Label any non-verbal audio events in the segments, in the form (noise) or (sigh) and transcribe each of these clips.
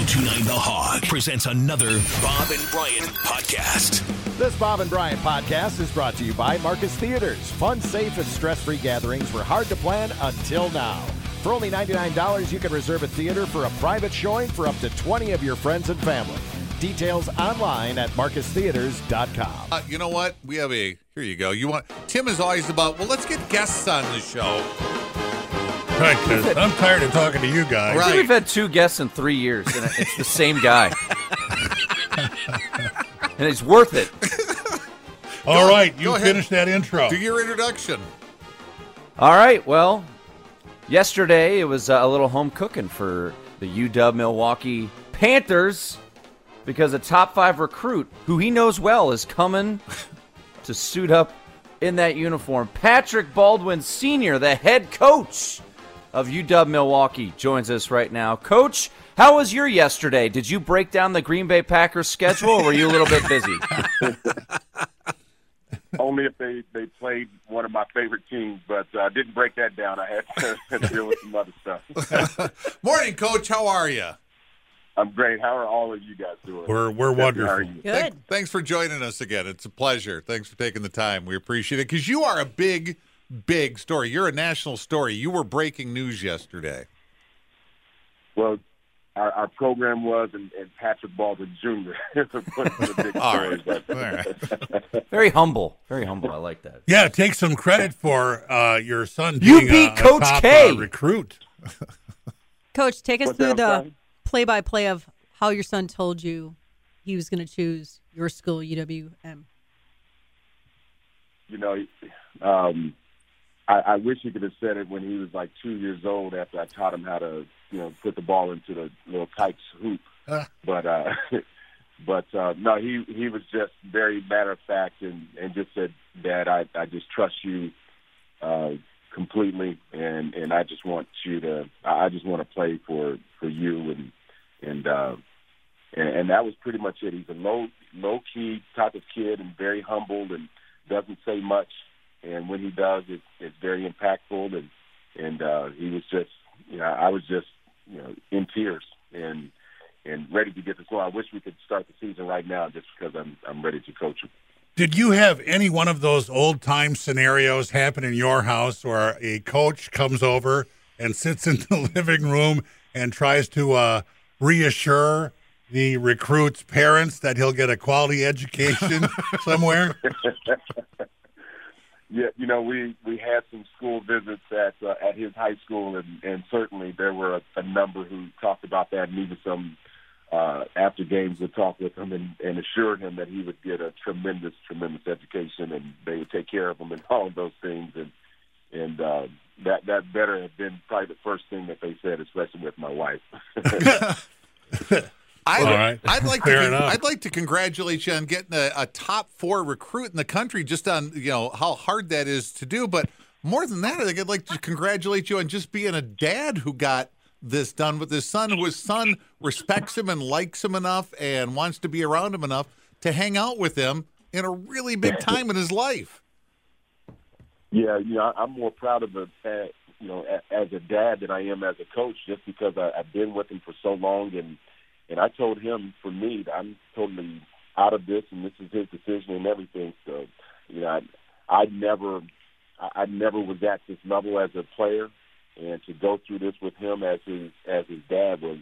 1029 The Hog presents another Bob and Brian podcast. This Bob and Brian podcast is brought to you by Marcus Theatres. Fun, safe, and stress free gatherings were hard to plan until now. For only $99, you can reserve a theater for a private showing for up to 20 of your friends and family. Details online at marcustheatres.com. Uh, you know what? We have a. Here you go. You want Tim is always about. Well, let's get guests on the show. Right, because I'm tired of talking to you guys. Right. I think we've had two guests in three years, and it's the same guy. (laughs) and he's worth it. All Go- right, go you ahead. finish that intro. Do your introduction. All right, well, yesterday it was uh, a little home cooking for the UW Milwaukee Panthers because a top five recruit who he knows well is coming to suit up in that uniform. Patrick Baldwin Sr., the head coach of UW Milwaukee, joins us right now. Coach, how was your yesterday? Did you break down the Green Bay Packers schedule or were you a little bit busy? (laughs) Only if they they played one of my favorite teams, but I uh, didn't break that down. I had to (laughs) deal with some other stuff. (laughs) Morning, Coach. How are you? I'm great. How are all of you guys doing? We're we're Jesse, How are wonderful. you? Good. Thanks for joining us again. It's a pleasure. Thanks for taking the time. We appreciate it because you are a big, big story. You're a national story. You were breaking news yesterday. Well, our, our program was, and, and Patrick Baldwin Jr. (laughs) was the big All story. right. But All right. (laughs) Very humble. Very humble. I like that. Yeah, take some credit for uh, your son You being a- beat a Coach top, K. uh, recruit. (laughs) Coach, take us What's through that, the I'm play by play of how your son told you he was going to choose your school, UWM. you know, um, I, I wish he could have said it when he was like two years old. After I taught him how to, you know, put the ball into the little kite's hoop. But uh, (laughs) but uh, no, he he was just very matter of fact and and just said, Dad, I I just trust you uh, completely, and and I just want you to I I just want to play for for you and and. Uh, and, and that was pretty much it. He's a low low key type of kid and very humble and doesn't say much. And when he does, it's it's very impactful. And and uh, he was just, you know, I was just, you know, in tears and and ready to get this going. I wish we could start the season right now, just because I'm I'm ready to coach him. Did you have any one of those old time scenarios happen in your house where a coach comes over and sits in (laughs) the living room and tries to uh, reassure the recruit's parents that he'll get a quality education (laughs) somewhere? Yeah, you know, we we had some school visits at uh, at his high school, and and certainly there were a, a number who talked about that, and even some uh, after games would talk with him and, and assured him that he would get a tremendous, tremendous education, and they would take care of him and (laughs) all those things, and and uh, that that better have been probably the first thing that they said, especially with my wife. (laughs) (laughs) I'd, All right. I'd like Fair to. enough. I'd like to congratulate you on getting a, a top four recruit in the country. Just on you know how hard that is to do, but more than that, I think I'd like to congratulate you on just being a dad who got this done with his son. Who his son respects him and likes him enough and wants to be around him enough to hang out with him in a really big time in his life. Yeah, you know, I- I'm more proud of a, uh, you know, as a dad than I am as a coach, just because I, I've been with him for so long, and and I told him, for me, I'm totally out of this, and this is his decision and everything. So, you know, I, I never, I, I never was at this level as a player, and to go through this with him as his as his dad was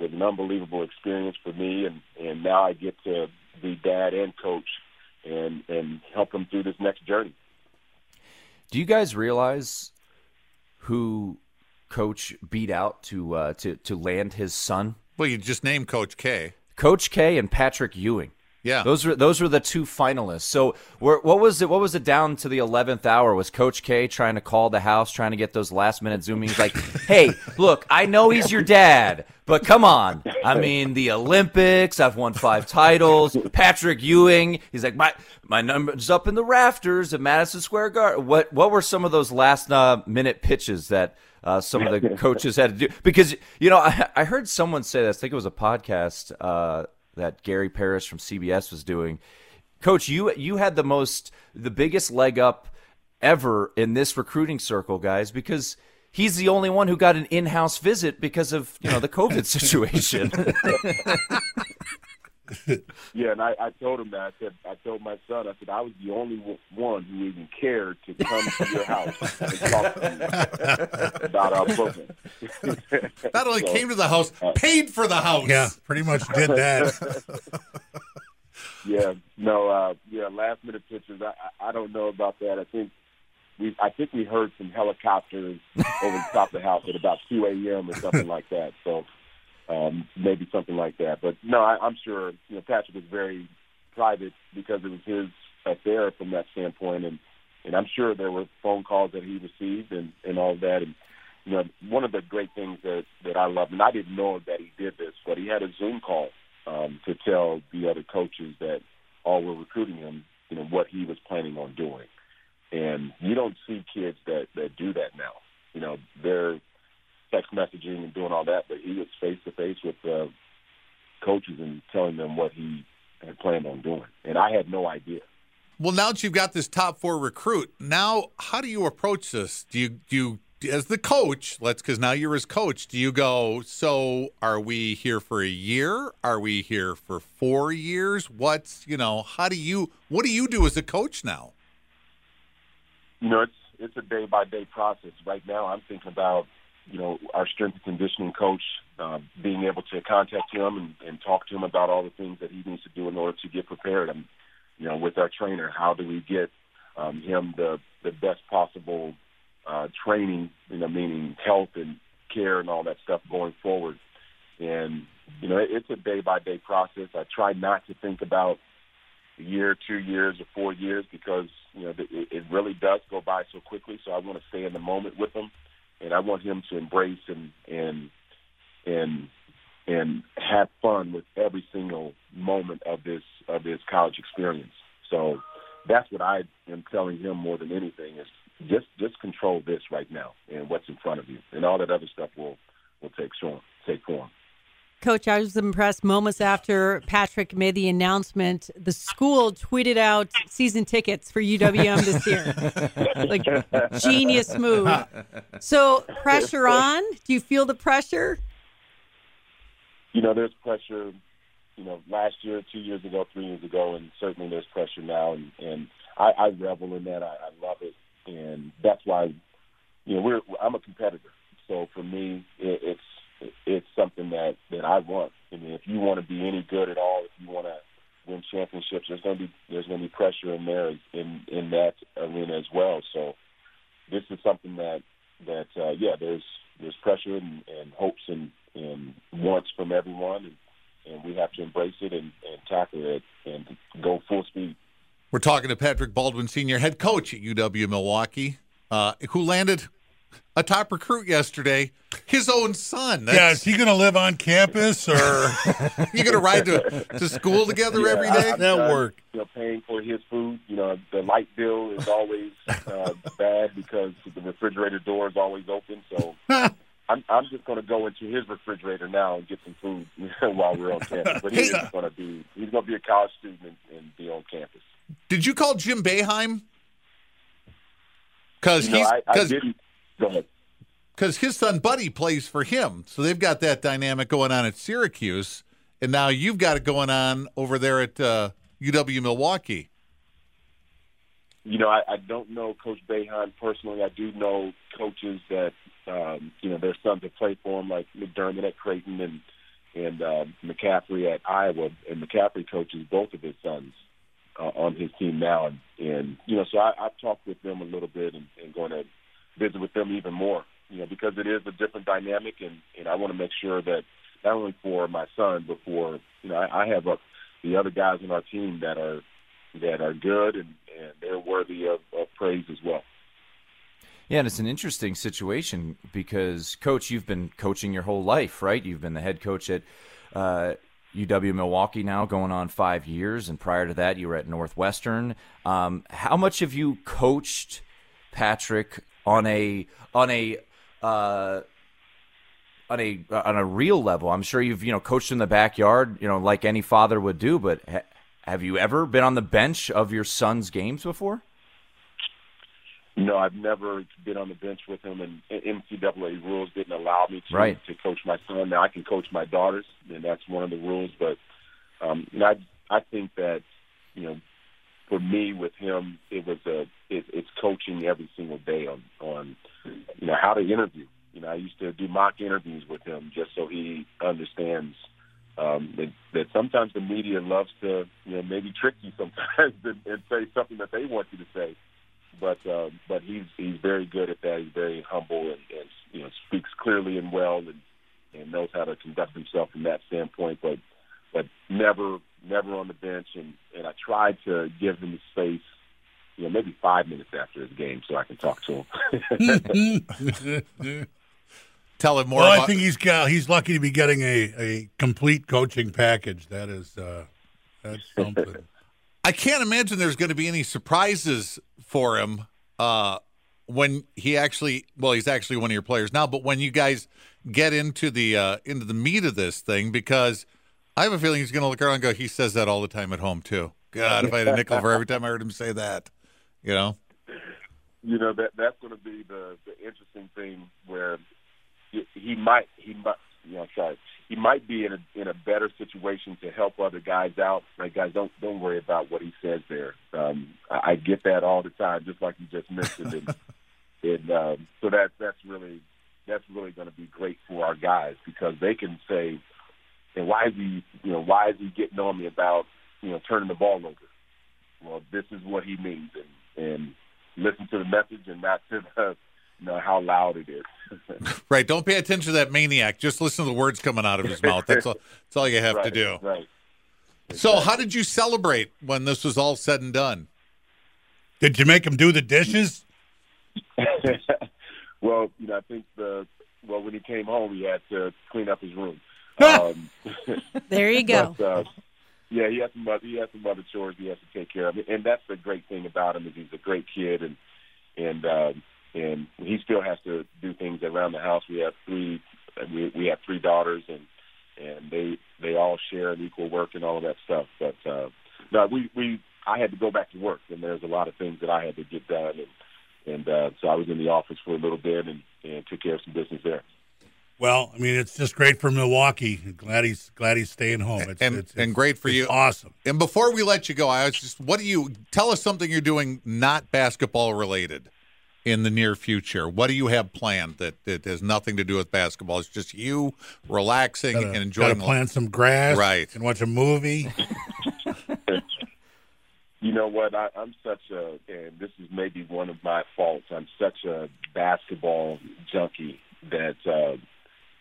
was an unbelievable experience for me, and and now I get to be dad and coach, and and help him through this next journey. Do you guys realize who Coach beat out to uh, to to land his son? Well, you just named Coach K. Coach K and Patrick Ewing. Yeah. Those were those were the two finalists. So where, what was it? What was it down to the eleventh hour? Was Coach K trying to call the house, trying to get those last minute Zoom meetings? Like, (laughs) hey, look, I know he's your dad, but come on. I mean, the Olympics. I've won five titles. Patrick Ewing. He's like my my number's up in the rafters at Madison Square Garden. What what were some of those last uh, minute pitches that? Uh, some of the (laughs) coaches had to do because you know I, I heard someone say this. I think it was a podcast uh, that Gary Parrish from CBS was doing. Coach, you you had the most the biggest leg up ever in this recruiting circle, guys, because he's the only one who got an in-house visit because of you know the COVID (laughs) situation. (laughs) (laughs) Yeah, and I, I told him that. I said, I told my son, I said, I was the only one who even cared to come to your house and talk to you (laughs) about our program. (laughs) Not only So, came to the house, paid for the house. Yeah, pretty much did that. Yeah, no, uh, yeah, last minute pictures. I, I I don't know about that. I think we, I think we heard some helicopters over the top of the house at about 2 a.m. or something like that. So um, maybe something like that. But no, I, I'm sure you know Patrick was very private because it was his affair from that standpoint, and and I'm sure there were phone calls that he received and and all that. And you know, one of the great things that that I love, and I didn't know that he did this, but he had a Zoom call um, to tell the other coaches that all were recruiting him, you know, what he was planning on doing. And you don't see kids that that do that now. You know, they're text messaging and doing all that, but he was face to face with uh, coaches and telling them what he had planned on doing. And I had no idea. Well, now that you've got this top four recruit, now how do you approach this? Do you do you as the coach? Let's because now you're his coach. Do you go? So are we here for a year? Are we here for four years? What's you know? How do you? What do you do as a coach now? you know, it's it's a day by day process. Right now, I'm thinking about you know our strength and conditioning coach uh, being able to contact him and, and talk to him about all the things that he needs to do in order to get prepared. And you know, with our trainer, how do we get um, him the the best possible uh, training? You know, meaning health and care and all that stuff going forward. And you know, it's a day by day process. I try not to think about a year, two years, or four years because you know it, it really does go by so quickly. So I want to stay in the moment with him, and I want him to embrace and and and and have fun with every single moment of this of this college experience. So that's what I am telling him more than anything is just just control this right now and what's in front of you, and all that other stuff will will take form. Take form. Coach, I was impressed. Moments after Patrick made the announcement, the school tweeted out season tickets for UWM this year. (laughs) like genius move. So pressure uh, on? Do you feel the pressure? you know, there's pressure, you know, last year, two years ago, three years ago, and certainly there's pressure now, and and I, I revel in that. I, I love it, and that's why, you know, we're I'm a competitor, so for me, it, it's it's something that that I want. I mean, if you want to be any good at all, if you want to win championships, there's going to be there's going to be pressure in there in in that arena as well. So this is something that that uh, yeah, there's there's pressure and, and hopes and, and wants from everyone, and, and we have to embrace it and, and tackle it and go full speed. We're talking to Patrick Baldwin, senior head coach at UW Milwaukee, uh, who landed a top recruit yesterday. His own son. yeah, is he going to live on campus or? (laughs) you going to ride to, to school together Yeah, every I- That done, work. You know, paying for his food. You know, the light bill is always uh, bad because the refrigerator door is always open. So (laughs) I'm, I'm just going to go into his refrigerator now and get some food (laughs) while we're on campus. But he is going to be he's going to be a college student and, and be on campus. Did you call Jim Boeheim? Because You know, he's I, I because didn't. Go ahead. because his son Buddy plays for him, so they've got that dynamic going on at Syracuse, and now you've got it going on over there at uh, UW Milwaukee. you know, I, I don't know Coach Boeheim personally. I do know coaches that um, you know their sons have played for him, like McDermott at Creighton and and uh, McCaffery at Iowa, and McCaffery coaches both of his sons uh, on his team now, and, and you know, so I, I've talked with them a little bit and, and going to visit with them even more, you know, because it is a different dynamic, and and I want to make sure that not only for my son, but for you know, I, I have a, the other guys on our team that are that are good and, and they're worthy of, of praise as well. Yeah, and it's an interesting situation because, coach, you've been coaching your whole life, right? You've been the head coach at uh, UW Milwaukee now, going on five years, and prior to that, you were at Northwestern. Um, how much have you coached Patrick on a on a uh, on a on a real level? I'm sure you've you know coached in the backyard, you know, like any father would do. But ha- have you ever been on the bench of your son's games before? No, I've never been on the bench with him, and NCAA rules didn't allow me to Right. to coach my son. Now I can coach my daughters, and that's one of the rules. But um, you know, I I think that you know, for me with him, it was a it, it's coaching every single day on on you know how to interview. You know, I used to do mock interviews with him just so he understands um, that, that sometimes the media loves to you know maybe trick you sometimes (laughs) and, and say something that they want you to say but uh, but he's he's very good at that. He's very humble and, and you know speaks clearly and well and and knows how to conduct himself from that standpoint. But but never never on the bench and and I tried to give him the space. You know, maybe five minutes after his game, so I can talk to him. (laughs) Tell him more well, about I think he's got, he's lucky to be getting a, a complete coaching package. That is uh, that's (laughs) something. I can't imagine there's going to be any surprises for him uh, when he actually well he's actually one of your players now but when you guys get into the uh, into the meat of this thing because I have a feeling he's going to look around and go he says that all the time at home too God if I had a nickel for every time I heard him say that you know you know that that's going to be the the interesting thing where he, he might he might you know sorry he might be in a in a better situation to help other guys out. Like guys, don't don't worry about what he says there. Um, I, I get that all the time, just like you just mentioned, and, (laughs) and um, so that that's really that's really going to be great for our guys because they can say, and why is he you know why is he getting on me about you know turning the ball over? Well, this is what he means, and and listen to the message and not to the you know how loud it is. (laughs) right don't pay attention to that maniac just listen to the words coming out of his mouth that's all that's all you have right, to do Right. so how did you celebrate when this was all said and done Did you make him do the dishes? (laughs) well, you know, I think the well when he came home, he had to clean up his room. (laughs) um, There you go. But, uh, yeah, he has some other, he has some other chores he has to take care of, and that's the great thing about him is he's a great kid, and and um, and he still has to do things around the house. We have three we we have three daughters, and and they they all share an equal work and all of that stuff. But uh, no, we we I had to go back to work, and there's a lot of things that I had to get done, and and uh, so I was in the office for a little bit and and took care of some business there. Well, I mean, it's just great for Milwaukee. Glad he's glad he's staying home. It's, And- it's, and great for it's you. Awesome. And before we let you go, I was just, what do you tell us something you're doing not basketball related in the near future? What do you have planned that, that has nothing to do with basketball? It's just you relaxing Gotta, and gotta enjoying plant some grass, Right. And watch a movie. (laughs) You know what? I, I'm such a, and this is maybe one of my faults. I'm such a basketball junkie that uh,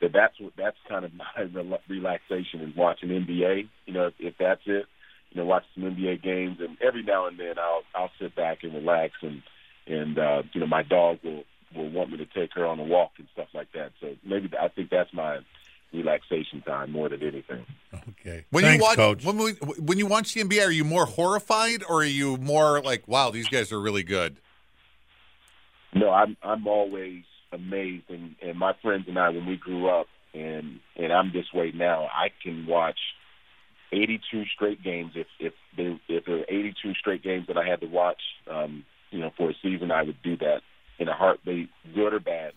that that's what that's kind of (laughs) my rela- relaxation is watching NBA. You know, if, if that's it, you know, watch some NBA games, and every now and then I'll I'll sit back and relax, and and uh, you know, my dog will will want me to take her on a walk and stuff like that. So maybe I think that's my relaxation time more than anything. Okay. When Thanks, you watch Coach. when we, when you watch the NBA, are you more horrified or are you more like, wow, these guys are really good? No, I'm I'm always amazed, and and my friends and I, when we grew up, and and I'm this way now. I can watch 82 straight games. If if there if there were 82 straight games that I had to watch, um, you know, for a season, I would do that in a heartbeat, good or bad.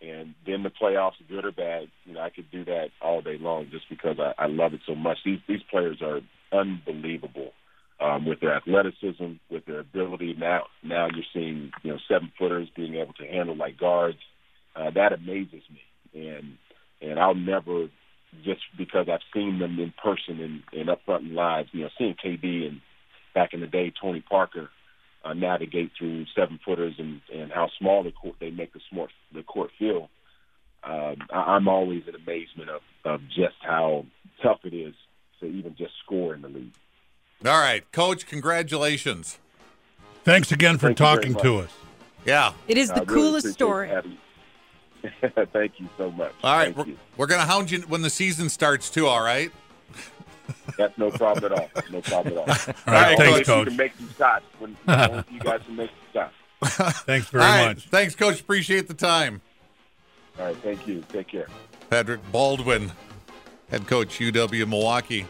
And then the playoffs, good or bad, you know, I could do that all day long just because I, I love it so much. These these players are unbelievable um, with their athleticism, with their ability. Now, now you're seeing you know seven footers being able to handle like guards. Uh, that amazes me, and and I'll never just because I've seen them in person and, and up front in live. You know, seeing KD and back in the day Tony Parker uh, navigate through seven footers and and how small the court they make the smart the court feel. Um, I, I'm always in amazement of of just how tough it is to even just score in the league. All right, coach, congratulations. Thanks again for Thank talking to us. Yeah. It is the really coolest appreciate story. (laughs) Thank you so much. All right, Thank we're, we're going to hound you when the season starts too, all right? That's no problem at all. No problem at all. (laughs) All right, right, thanks, Only if You Coach. can make some shots when (laughs) you guys can make some shots. Thanks very all right, much. Thanks, coach. Appreciate the time. All right, thank you. Take care. Patrick Baldwin, head coach UW Milwaukee.